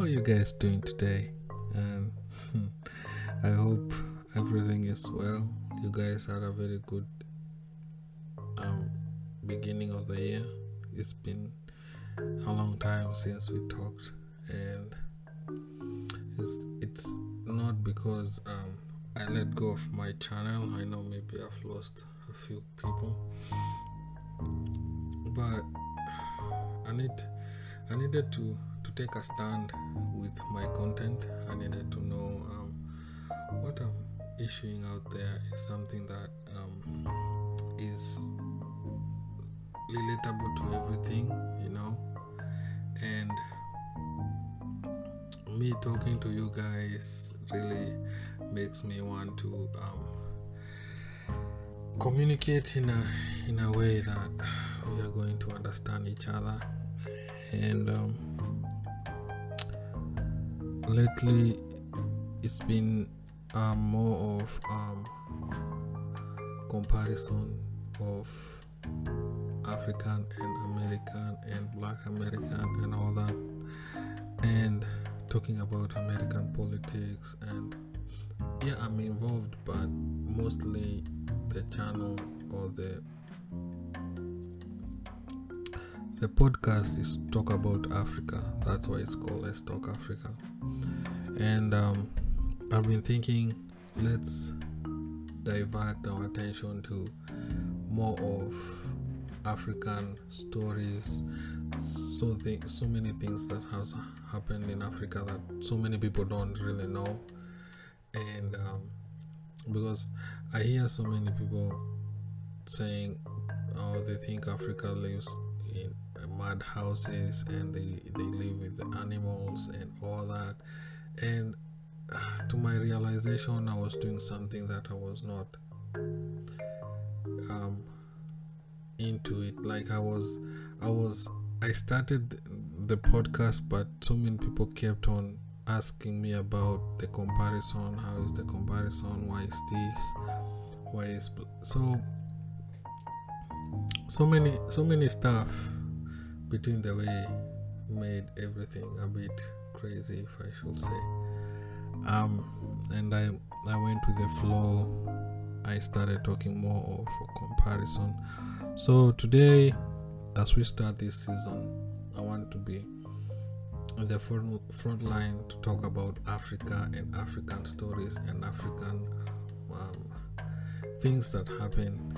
how are you guys doing today? And I hope everything is well. You guys had a very good um, beginning of the year. It's been a long time since we talked, and it's it's not because um, I let go of my channel. I know maybe I've lost a few people, but I need I needed to take a stand with my content. I needed to know um, what I'm issuing out there is something that um, is relatable to everything, you know, and me talking to you guys really makes me want to um, communicate in a in a way that we are going to understand each other and um, lately it's been um, more of um, comparison of African and American and Black American and all that, and talking about American politics and yeah, I'm involved, but mostly the channel or the the podcast is talk about Africa. That's why it's called Let's Talk Africa. And um, I've been thinking, let's divert our attention to more of African stories. So th- so many things that has happened in Africa that so many people don't really know, and um, because I hear so many people saying, oh, they think Africa lives in mud houses and they they live with the animals and all that, and to my realization, I was doing something that I was not um, into it. Like I was, I was, I started the podcast, but so many people kept on asking me about the comparison. How is the comparison? Why is this? Why is so? So many, so many stuff between the way made everything a bit crazy, if I should say. Um and i i went with the flow. I started talking more of a comparison. So today as we start this season i want to be in the front, front line to talk about africa and african stories and african um, things that happen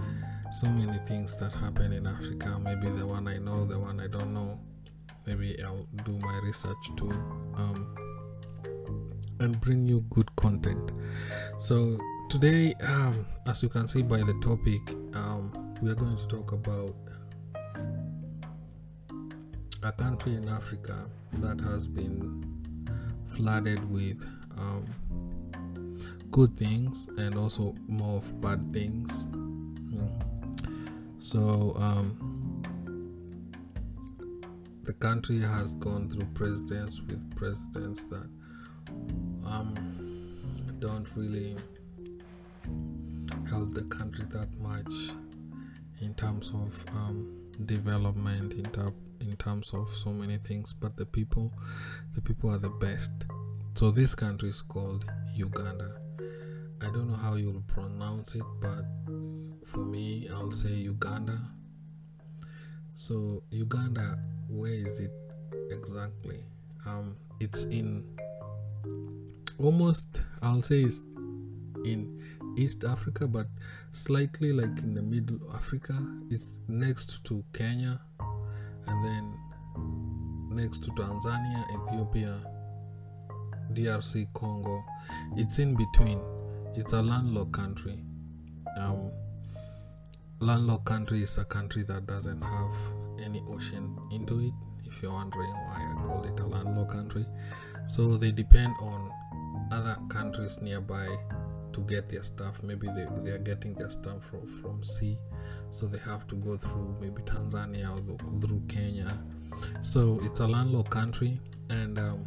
so many things that happen in africa maybe the one i know the one i don't know maybe i'll do my research too um, and bring you good content. So, today, um, as you can see by the topic, um, we are going to talk about a country in Africa that has been flooded with um, good things and also more of bad things. So, um, the country has gone through presidents with presidents that um, don't really help the country that much in terms of um, development in, ter- in terms of so many things but the people the people are the best. So this country is called uganda. I don't know how you'll pronounce it but for me i'll say uganda so uganda where is it exactly um, it's in almost I'll say it's in East Africa, but slightly like in the middle Africa. It's next to Kenya, and then next to Tanzania, Ethiopia, DRC, Congo. It's in between. It's a landlocked country. Um, landlocked country is a country that doesn't have any ocean into it. If you're wondering why I call it a landlocked country, so they depend on other countries nearby to get their stuff. Maybe they, they are getting their stuff from, from sea so they have to go through maybe tanzania or through kenya. So it's a landlocked country and um,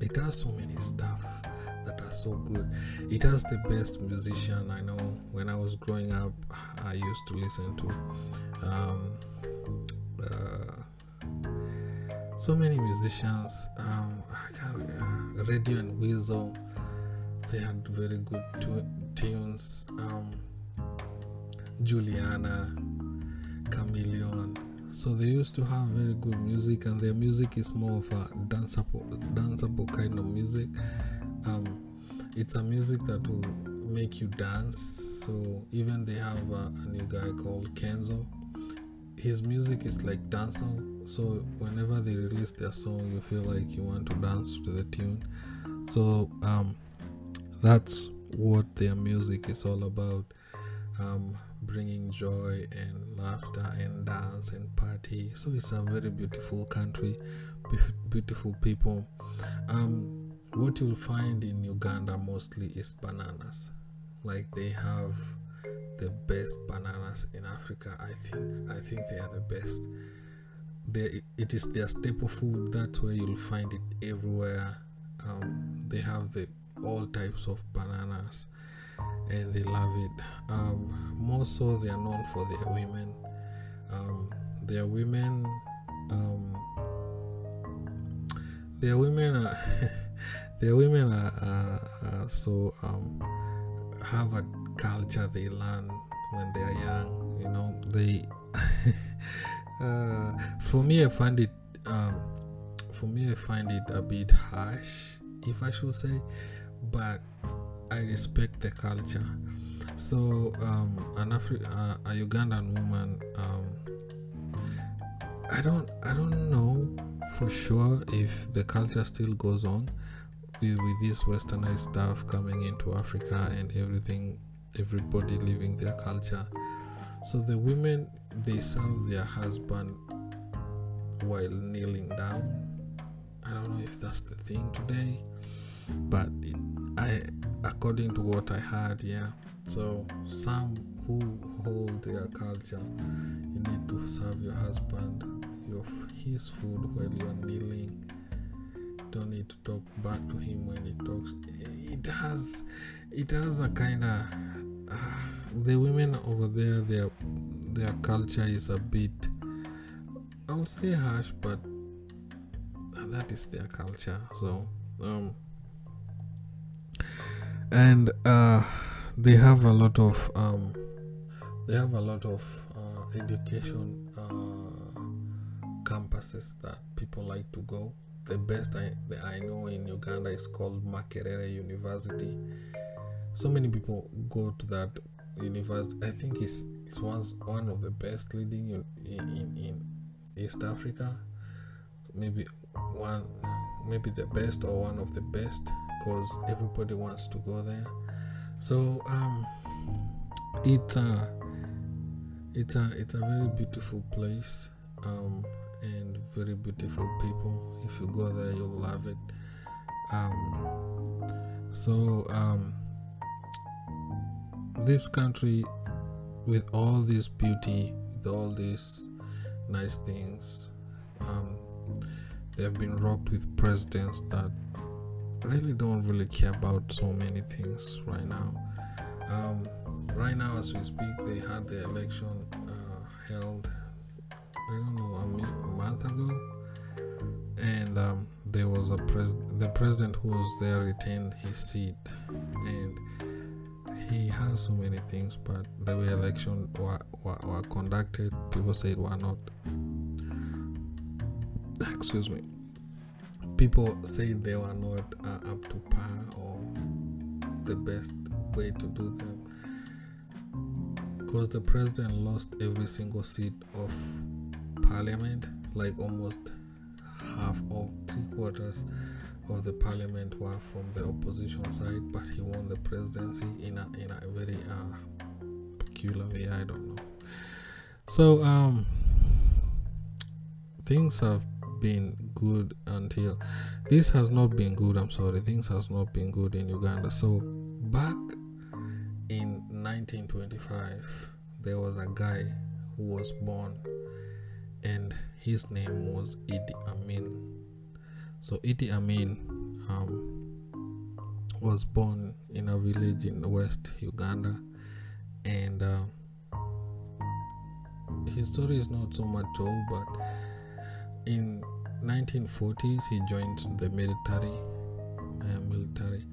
it has so many stuff so good it has the best musician i know when i was growing up i used to listen to um, uh, so many musicians um, can't Radio and Weasel. They had very good tu- tunes. Um, Juliana, Chameleone. So they used to have very good music, and their music is more of a danceable, danceable kind of music. Um, it's a music that will make you dance. So even they have a, a new guy called Kenzo. His music is like dancehall. So whenever they release their song, you feel like you want to dance to the tune. So um, that's what their music is all about. Um, bringing joy and laughter and dance and party. So it's a very beautiful country, beautiful people. Um, what you'll find in Uganda mostly is bananas. Like they have the best bananas in Africa. I think I think they are the best. They, it is their staple food. That's where you'll find it everywhere. Um, they have the all types of bananas and they love it. Um, more so, they are known for their women. Um, their women, um, their women are, their women are, are, are so um, have a culture they learn when they are young. You know, they. uh, for me, I find it. Um, for me, I find it a bit harsh, if I should say, but I respect the culture. So, um, an Afri- uh, a Ugandan woman, um, I don't, I don't know for sure if the culture still goes on with with this westernized stuff coming into Africa and everything, everybody living their culture. So the women they serve their husband while kneeling down. I don't know if that's the thing today, but it, I according to what I heard, yeah. So some who hold their culture, you need to serve your husband your his food while you are kneeling. Don't need to talk back to him when he talks. It has, it has a kind of. Uh, the women over there, their their culture is a bit. I would say harsh, but that is their culture. So um and uh, they have a lot of um, they have a lot of uh, education uh, campuses that people like to go. The best I, that I know in Uganda is called Makerere University. So many people go to that university. I think it's it's one one of the best leading in, in, in East Africa. Maybe one, maybe the best or one of the best because everybody wants to go there. So um, it's a it's a it's a very beautiful place um, and very beautiful people. If you go there, you'll love it. Um, so um, this country, with all this beauty, with all these nice things, um, they have been rocked with presidents that really don't really care about so many things right now. Um, right now, as we speak, they had the election there a pres- the president who was there retained his seat, and he has so many things, but the way election were, were, were conducted, people said were not. Excuse me people say they were not uh, up to par or the best way to do them because the president lost every single seat of parliament like almost half or quarters of the parliament were from the opposition side but he won the presidency in a in a very uh, peculiar way i don't know. So um things have been good until this has not been good i'm sorry things has not been good in uganda. So back in 1925 there was a guy who was born and his name was idi amin so idi amin um, was born in a village in west uganda. And uh, his story is not so much told but in 1940s he joined the military military.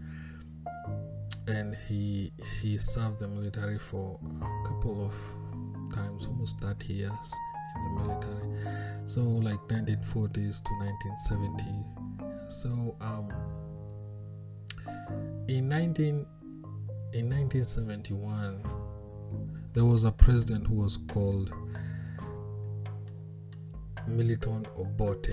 And he he served the military for a couple of times almost 30 years in the military. So like 1940s to 1970 so um in 19 in 1971 there was a president who was called Milton Obote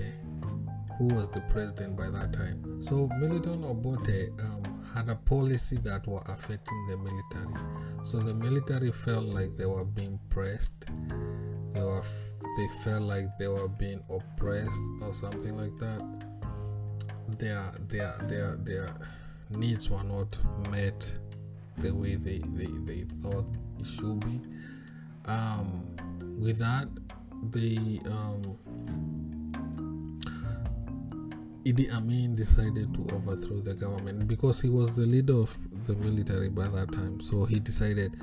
who was the president by that time. So Milton Obote um, had a policy that were affecting the military. So the military felt like they were being pressed. They were they felt like they were being oppressed or something like that their their their their needs were not met the way they they, they thought it should be um, with that they um, Idi Amin decided to overthrow the government because he was the leader of the military by that time. So he decided,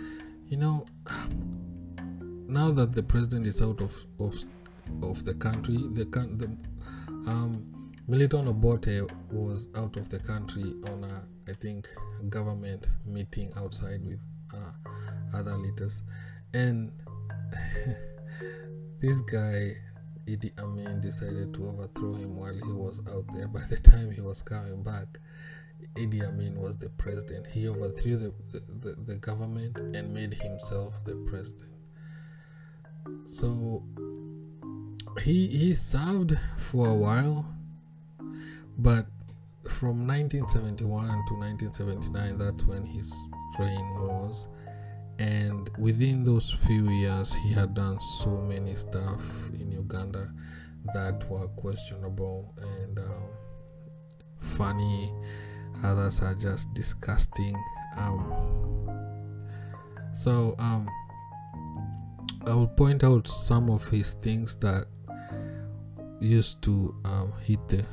you know, now that the president is out of of, of the country, the, the um, Milton Obote was out of the country on a, I think, government meeting outside with uh, other leaders, and this guy Idi Amin decided to overthrow him while he was out there. By the time he was coming back, Idi Amin was the president. He overthrew the, the, the, the government and made himself the president. So he he served for a while, but from 1971 to 1979, that's when his reign was. And within those few years he had done so many stuff in uganda that were questionable and um, funny. Others are just disgusting. Um, so um, i will point out some of his things that used to um, hit the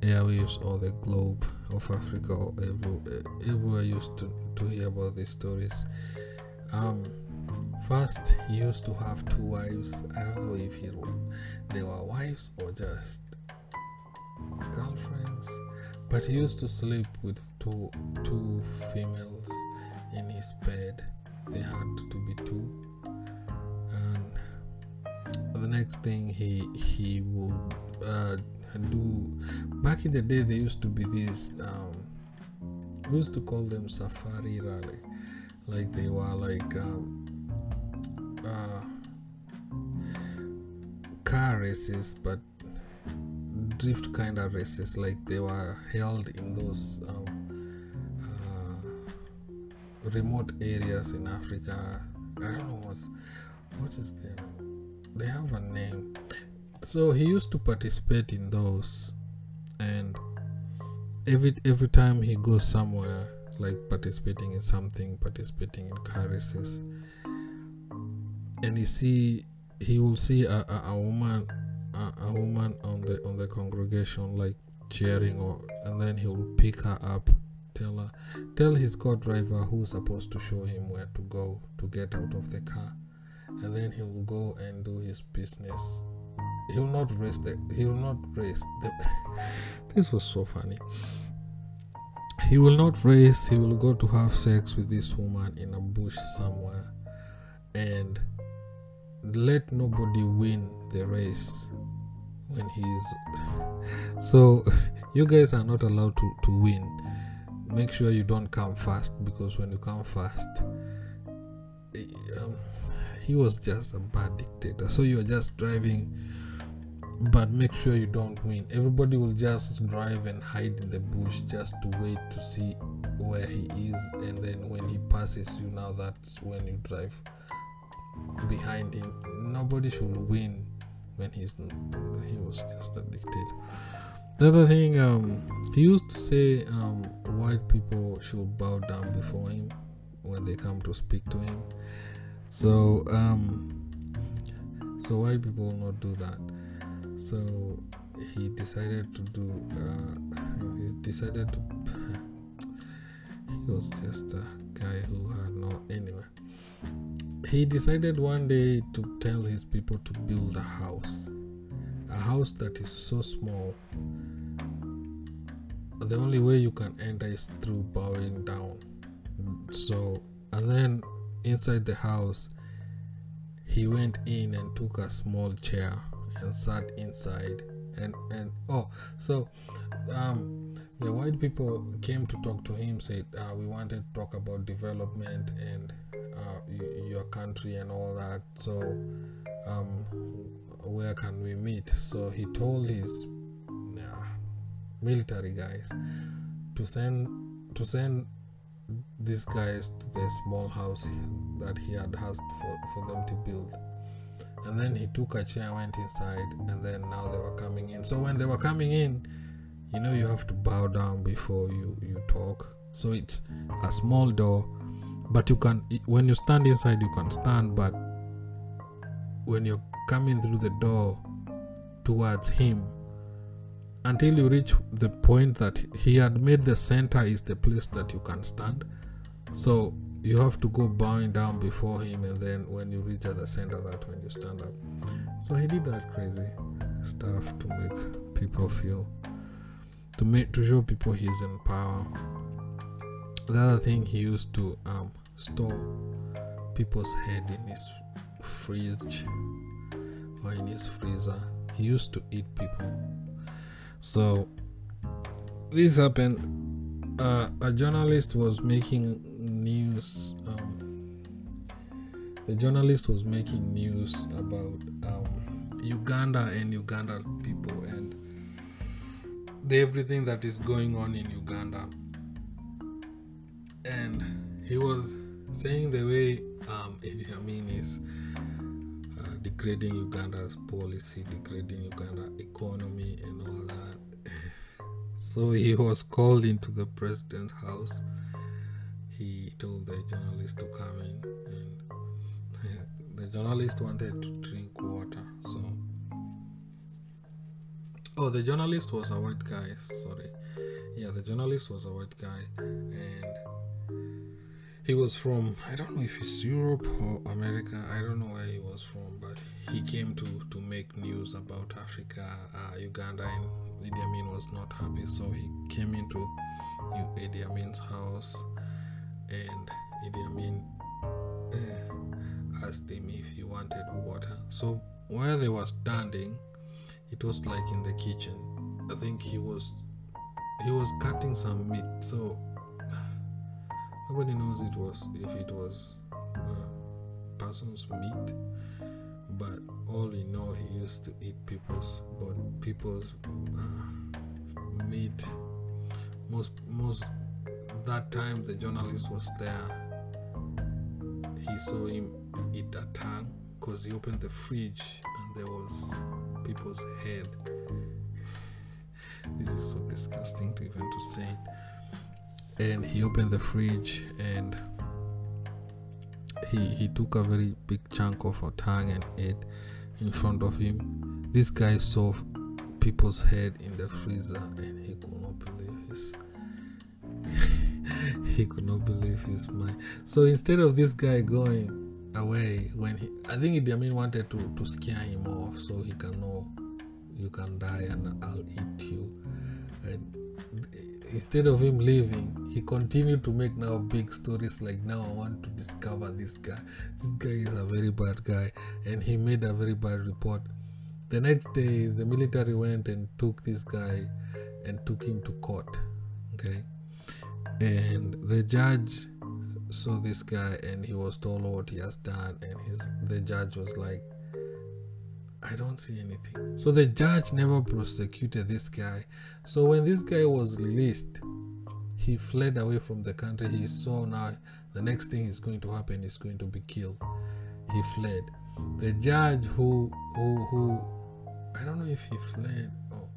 airwaves or the globe of africa or everywhere, everywhere used to, to hear about these stories um, first, he used to have two wives. I don't know if he they were wives or just girlfriends, but he used to sleep with two two females in his bed. They had to be two, and the next thing he he will uh, do. Back in the day, there used to be this. Um, we used to call them safari rally like they were like um, uh, car races but drift kind of races like they were held in those um, uh, remote areas in africa i don't know what's what is there they have a name so he used to participate in those and every every time he goes somewhere like participating in something, participating in car races, and he see he will see a, a, a woman a, a, woman on the on the congregation like cheering or and then he'll pick her up tell her tell his co-driver who's supposed to show him where to go to get out of the car and then he'll go and do his business he'll not race the he'll not race the this was so funny. He will not race, he will go to have sex with this woman in a bush somewhere and let nobody win the race when he's so you guys are not allowed to, to win. Make sure you don't come fast because when you come fast eh, um, he was just a bad dictator. So you're just driving but make sure you don't win. Everybody will just drive and hide in the bush just to wait to see where he is, and then when he passes you, now that's when you drive behind him. Nobody should win when he's he was just a dictator. The other thing, um, he used to say um, white people should bow down before him when they come to speak to him. So, um, so white people will not do that so he decided to do uh, he decided to he was just a guy who had no anyway he decided one day to tell his people to build a house a house that is so small. The only way you can enter is through bowing down. So, and then inside the house, he went in and took a small chair and sat inside. And and oh, so um, the white people came to talk to him. Said uh, we wanted to talk about development and uh, your country and all that. So um, where can we meet? So he told his uh, military guys to send to send these guys to the small house that he had asked for, for them to build. And then he took a chair, went inside, and then now they were coming in. So when they were coming in, you know you have to bow down before you you talk. So it's a small door, but you can when you stand inside you can stand, but when you're coming through the door towards him until you reach the point that he had made the center is the place that you can stand so you have to go bowing down before him and then when you reach at the center that when you stand up. So he did that crazy stuff to make people feel to make to show people he's in power. The other thing he used to um, store people's head in his fridge or in his freezer. He used to eat people. So this happened. Uh, a journalist was making news. Um, the journalist was making news about um, Uganda and Uganda people and the, everything that is going on in Uganda. And he was saying the way um, Idi is uh, degrading Uganda's policy, degrading Uganda economy, and all that. so he was called into the president's house. He told the journalist to come in, and the journalist wanted to drink water. So, oh, the journalist was a white guy. Sorry, yeah, the journalist was a white guy, and he was from I don't know if it's Europe or America. I don't know where he was from, but he came to to make news about Africa, uh, Uganda, and Idi Amin was not happy, so he came into Idi Amin's house, and Idi Amin uh, asked him if he wanted water. So where they were standing, it was like in the kitchen. I think he was he was cutting some meat, so nobody knows it was if it was uh, person's meat but all we know he used to eat people's but people's uh, meat most most that time the journalist was there he saw him eat a tongue because he opened the fridge and there was people's head. This is so disgusting to even to say. And he opened the fridge and he he took a very big chunk of a tongue and ate in front of him. This guy saw people's head in the freezer and he could not believe his he could not believe his mind so instead of this guy going away when he i think Idi Amin wanted to to scare him off so he can know you can die and i'll eat you and instead of him leaving, he continued to make now big stories like now I want to discover this guy. This guy is a very bad guy, and he made a very bad report. The next day, the military went and took this guy and took him to court. Okay, and the judge saw this guy and he was told what he has done, and his the judge was like, I don't see anything. So the judge never prosecuted this guy. So when this guy was released, he fled away from the country. He saw now the next thing is going to happen is going to be killed. He fled. The judge who who who I don't know if he fled or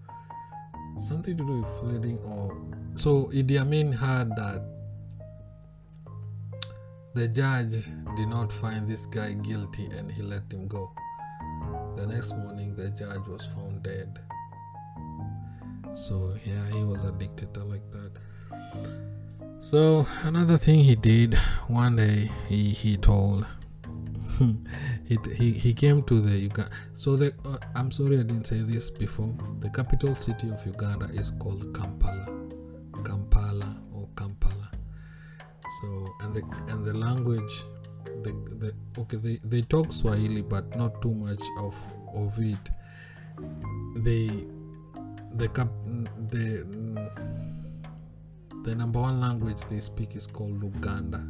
something to do with fleeing or so Idi Amin heard that the judge did not find this guy guilty and he let him go. The next morning, the judge was found dead. So, yeah, he was a dictator like that. So, another thing he did one day, he, he told. he, he, he came to the Uganda. So, the, uh, I'm sorry I didn't say this before. The capital city of Uganda is called Kampala. So and the and the language the, the okay they, they talk swahili but not too much of of it. They the cap the the number one language they speak is called luganda.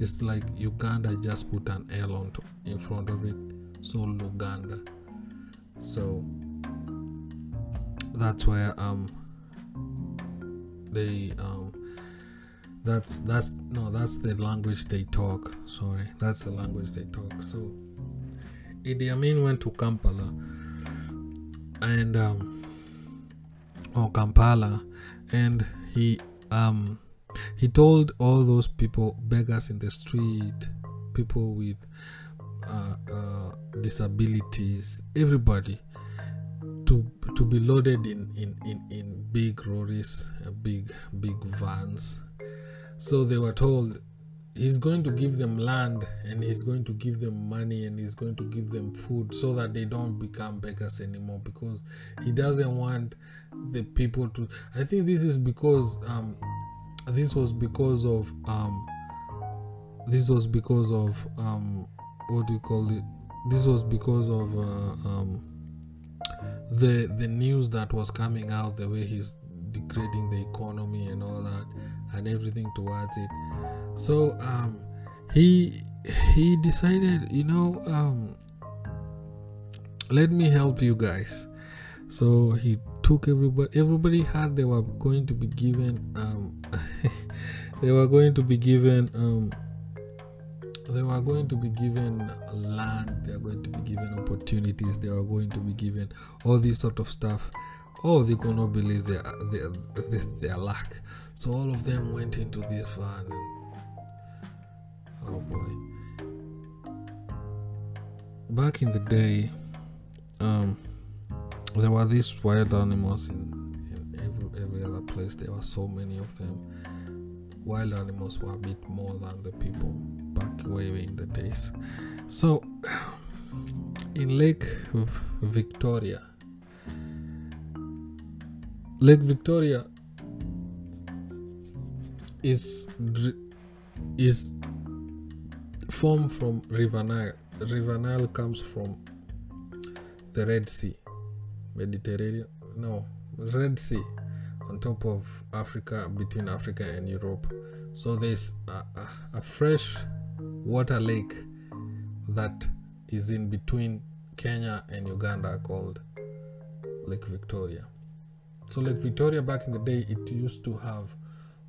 It's like uganda just put an l on to, in front of it. So luganda. So that's where um they um that's that's no that's the language they talk sorry. That's the language they talk. So Idi Amin went to Kampala. And um or Kampala. And he um he told all those people beggars in the street people with uh, uh, disabilities everybody to to be loaded in in in, in big lorries uh, big big vans so they were told he's going to give them land and he's going to give them money and he's going to give them food so that they don't become beggars anymore because he doesn't want the people to i think this is because um this was because of um this was because of um what do you call it? This was because of uh, um the the news that was coming out the way he's degrading the economy and all that and everything towards it. So um he he decided you know um let me help you guys. So he took everybody everybody had they were going to be given um they were going to be given um they were going to be given land they are going to be given opportunities they are going to be given all this sort of stuff oh they could not believe their their, their, their luck so all of them went into this van and oh boy. Back in the day um there were these wild animals in, in every, every other place. There were so many of them. Wild animals were a bit more than the people back way in the days. So in lake victoria lake victoria is is formed from river nile. River nile comes from the red sea. Mediterranean no red sea on top of africa between africa and europe. So there's a, a, fresh water lake that is in between kenya and uganda called lake victoria so lake victoria back in the day it used to have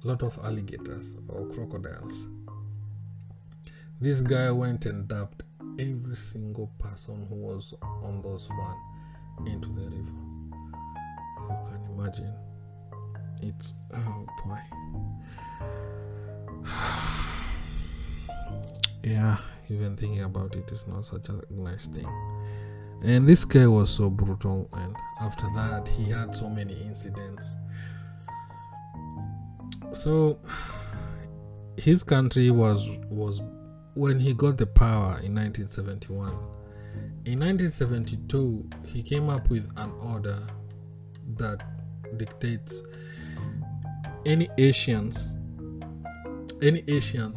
a lot of alligators or crocodiles. This guy went and dumped every single person who was on those van into the river. You can imagine. It's oh boy. Yeah even thinking about it is not such a nice thing and this guy was so brutal and after that he had so many incidents. So his country was was when he got the power in 1971 in 1972 he came up with an order that dictates any asians any asian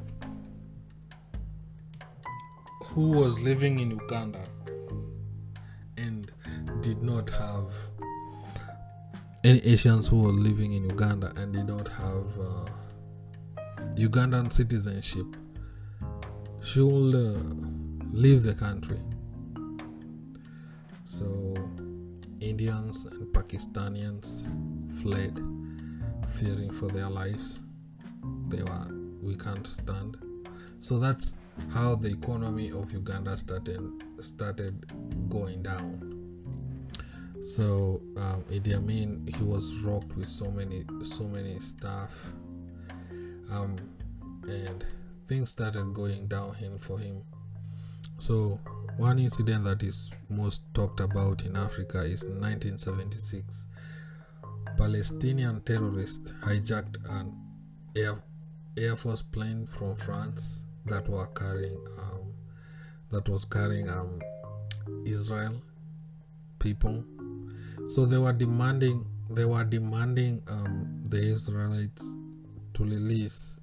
who was living in uganda and did not have any asians who were living in uganda and did not have uh, ugandan citizenship should uh, leave the country. So indians and pakistanians fled fearing for their lives. They were we can't stand. So that's how the economy of uganda started started going down so um, Idi Amin he was rocked with so many so many stuff. Um, and things started going downhill for him. So one incident that is most talked about in Africa is 1976 Palestinian terrorists hijacked an air, air force plane from France that were carrying um, that was carrying um, Israel people. So they were demanding they were demanding um, the Israelites to release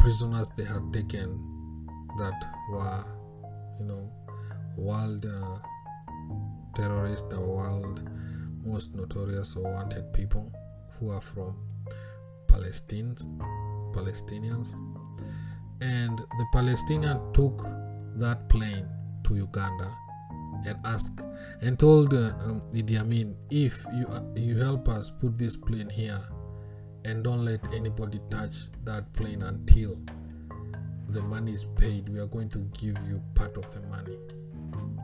prisoners they had taken that were, you know, world uh, terrorists, the world most notorious or wanted people who are from Palestinians, Palestinians, and the Palestinian took that plane to Uganda and asked and told uh, um, Idi Amin, if you uh, you help us put this plane here and don't let anybody touch that plane until the money is paid, we are going to give you part of the money.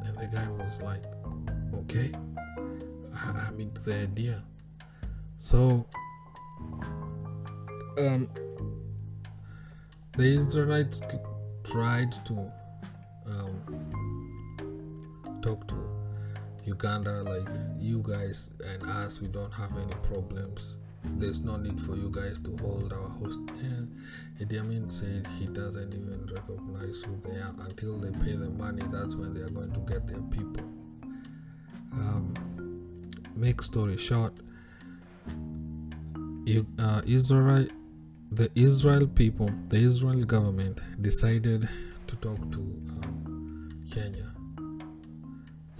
And the guy was like, okay, I'm into the idea. So, um, the Israelites tried to um, talk to Uganda, like you guys and us, we don't have any problems there's no need for you guys to hold our host. Yeah, Idi Amin said he doesn't even recognize who they are until they pay the money. That's when they are going to get their people. Um, make story short, uh, Israel, the Israel people, the Israel government decided to talk to um, Kenya,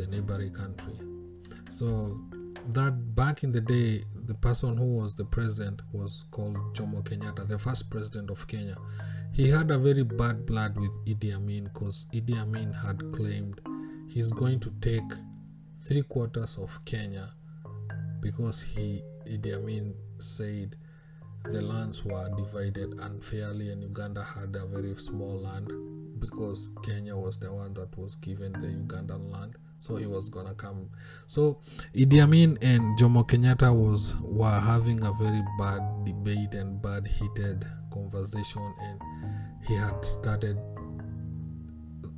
the neighboring country. So that back in the day the person who was the president was called Jomo Kenyatta, the first president of Kenya. He had a very bad blood with Idi Amin because Idi Amin had claimed he's going to take three quarters of Kenya because he Idi Amin said the lands were divided unfairly and Uganda had a very small land because Kenya was the one that was given the Ugandan land so he was gonna come. So idi amin and jomo kenyatta was were having a very bad debate and bad heated conversation and he had started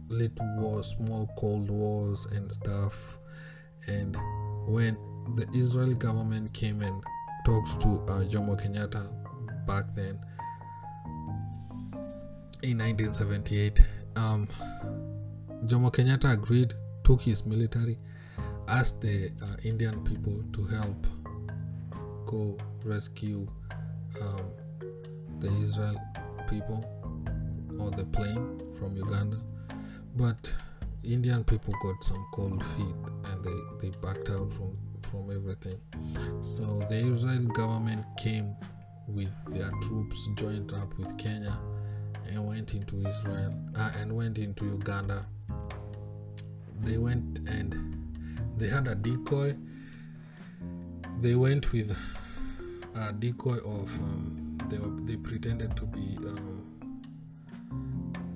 little wars small cold wars and stuff. And when the israeli government came and talked to uh, jomo kenyatta back then in 1978 um, jomo kenyatta agreed took his military, asked the uh, Indian people to help go rescue um, the Israel people or the plane from Uganda. But Indian people got some cold feet and they, they backed out from, from everything. So the Israel government came with their troops, joined up with Kenya, and went into Israel uh, and went into Uganda they went and they had a decoy. They went with a decoy of um, they were, they pretended to be um,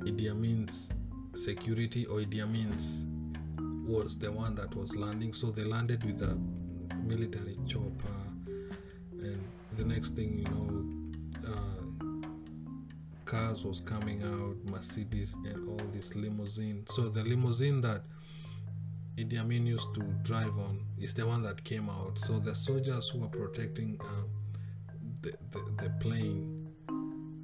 Idi Amin's security or Idi Amin's was the one that was landing. So they landed with a military chopper, and the next thing you know, uh, cars was coming out, Mercedes and all this limousine. So the limousine that Idi Amin used to drive on is the one that came out. So the soldiers who were protecting uh, the, the, the plane,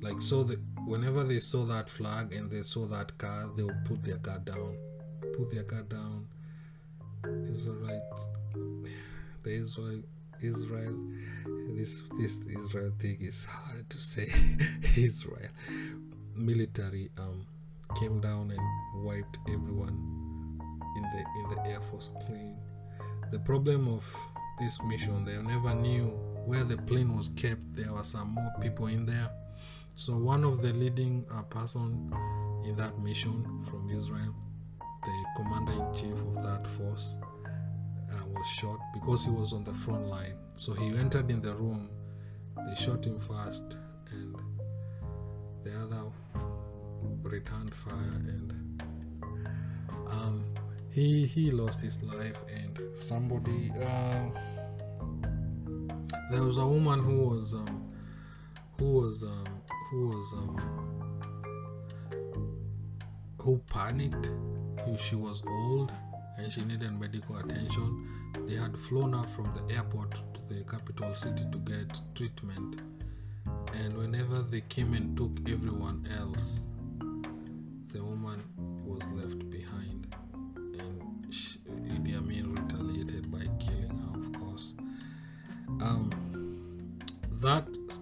like so, the, whenever they saw that flag and they saw that car, they would put their car down, put their car down. It was Israelites, the Israel, Israel, this this Israel thing is hard to say. Israel military um came down and wiped everyone in the in the Air Force plane. The problem of this mission, they never knew where the plane was kept. There were some more people in there. So one of the leading uh, person in that mission from Israel, the commander in chief of that force, uh, was shot because he was on the front line. So he entered in the room. They shot him first, and the other returned fire and um, he he lost his life and somebody uh, there was a woman who was um, who was um, who was um, who panicked. She was old and she needed medical attention. They had flown her from the airport to the capital city to get treatment. And whenever they came and took everyone else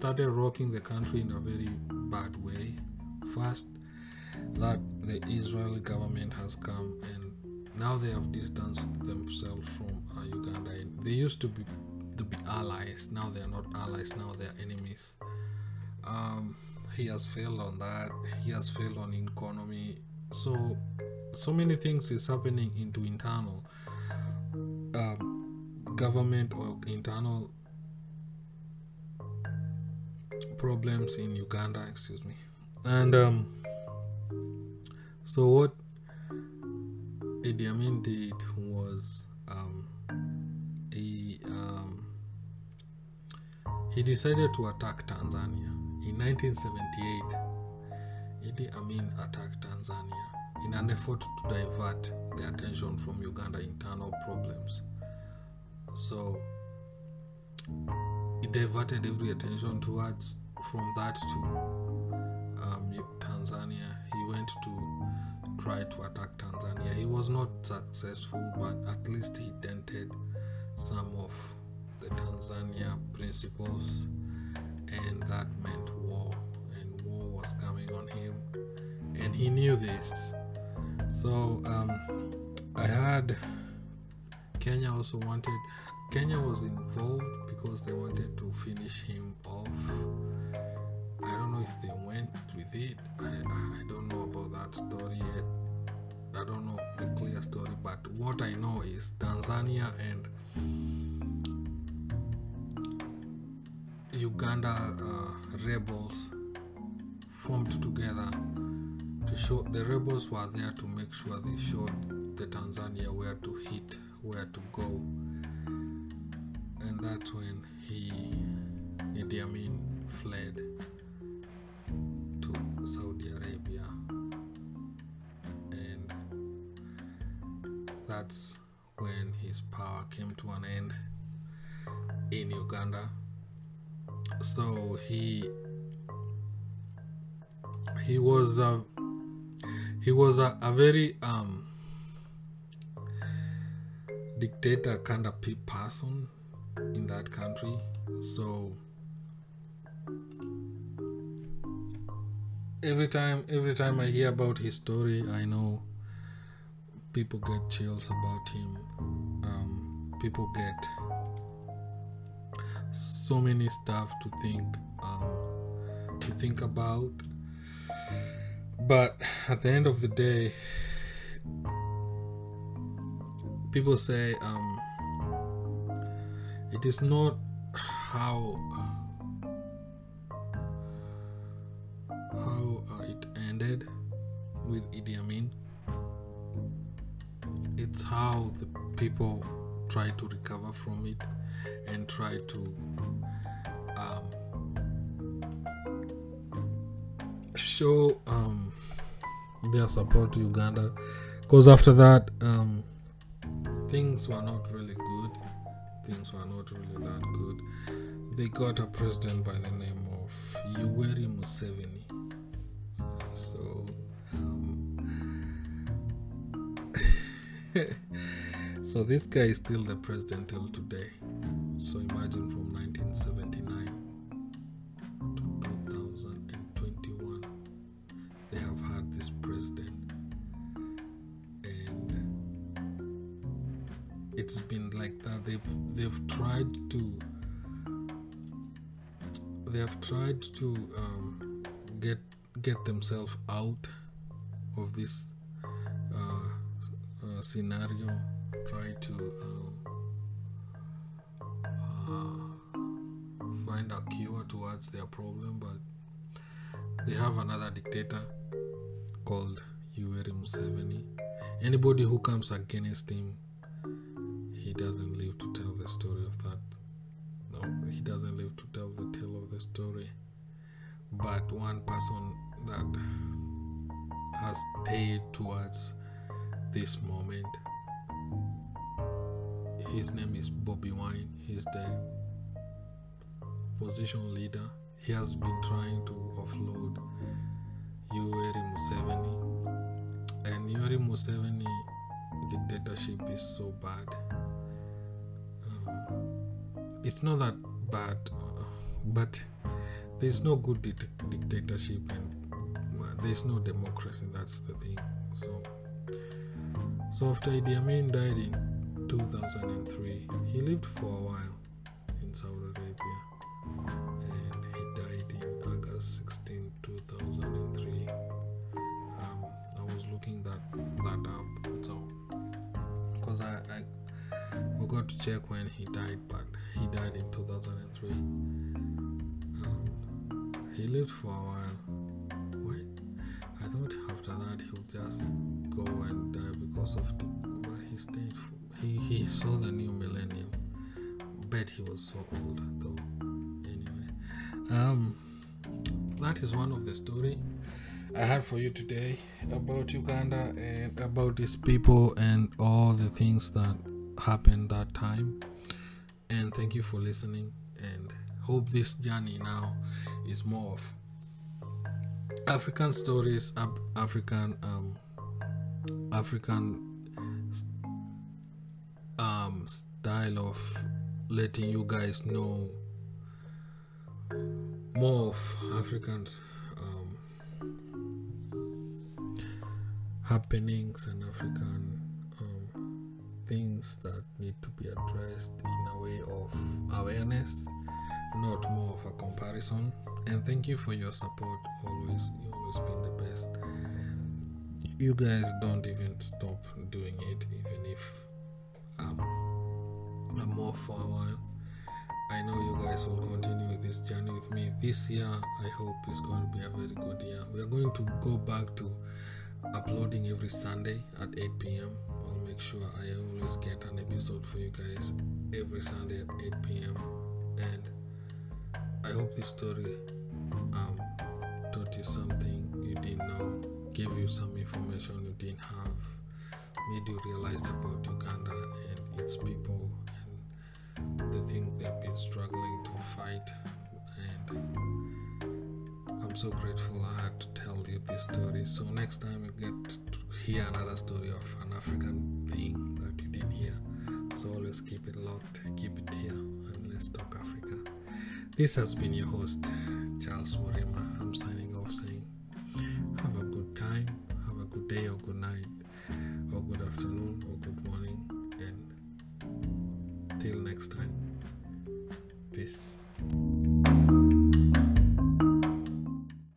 started rocking the country in a very bad way first that the Israeli government has come and now they have distanced themselves from uh, Uganda. And they used to be to be allies. Now they are not allies. Now they are enemies. Um, he has failed on that. He has failed on economy. So so many things is happening into internal um, government or internal problems in Uganda. Excuse me. And um, so what Idi Amin did was um, he um, he decided to attack Tanzania in 1978. Idi Amin attacked Tanzania in an effort to divert the attention from Uganda internal problems. So it diverted every attention towards from that to um, Tanzania. He went to try to attack Tanzania. He was not successful, but at least he dented some of the Tanzania principles, and that meant war, and war was coming on him, and he knew this. So um, I had Kenya also wanted. Kenya was involved because they wanted to finish him off. If they went with it. I, I don't know about that story yet. I don't know the clear story, but what I know is Tanzania and Uganda uh, rebels formed together to show the rebels were there to make sure they showed the Tanzania where to hit, where to go, and that's when he Idi Amin fled that's when his power came to an end in Uganda. So he he was a he was a, a very um dictator kind of person in that country so every time every time i hear about his story i know people get chills about him. Um, people get so many stuff to think um, to think about. But at the end of the day people say um, it is not how how uh, it ended with Idi Amin it's how the people try to recover from it and try to um, show um, their support to Uganda. Because after that um, things were not really good. Things were not really that good. They got a president by the name of Yoweri Museveni so this guy is still the president till today. So imagine from 1979 to 2021 they have had this president. And it's been like that. They've they've tried to they have tried to um, get get themselves cure towards their problem but they have another dictator called Yoweri Museveni. Anybody who comes against him he doesn't live to tell the story of that. No he doesn't live to tell the tale of the story. But one person that has stayed towards this moment his name is Bobby Wine. He's the opposition leader he has been trying to offload Yoweri Museveni and Yoweri Museveni dictatorship is so bad um, it's not that bad uh, but there's no good dic- dictatorship and uh, there's no democracy. That's the thing. So, so after Idi Amin died in 2003, he lived for a while to check when he died, but he died in 2003. Um, he lived for a while. Wait, I thought after that he would just go and die because of the. But he stayed. For, he he saw the new millennium. Bet he was so old though. Anyway, um, that is one of the story I had for you today about Uganda and about these people and all the things that happened that time. And thank you for listening. And hope this journey now is more of African stories, Af- African um, African um, style of letting you guys know more of Africans um, happenings and African things that need to be addressed in a way of awareness, not more of a comparison. And thank you for your support. Always, you always been the best. You guys don't even stop doing it, even if um, I'm off for a while. I know you guys will continue this journey with me. This year, I hope is going to be a very good year. We are going to go back to uploading every Sunday at 8 p.m. Sure I always get an episode for you guys every Sunday at 8 p.m. And I hope this story um, taught you something you didn't know, gave you some information you didn't have, made you realize about Uganda and its people and the things they've been struggling to fight. And I'm so grateful I had to tell you this story. So next time you get to hear another story of an African thing that you didn't hear. So always keep it locked, keep it here, and let's talk Africa. This has been your host, Charles Morima. I'm signing off saying have a good time, have a good day or good night or good afternoon or good morning and till next time.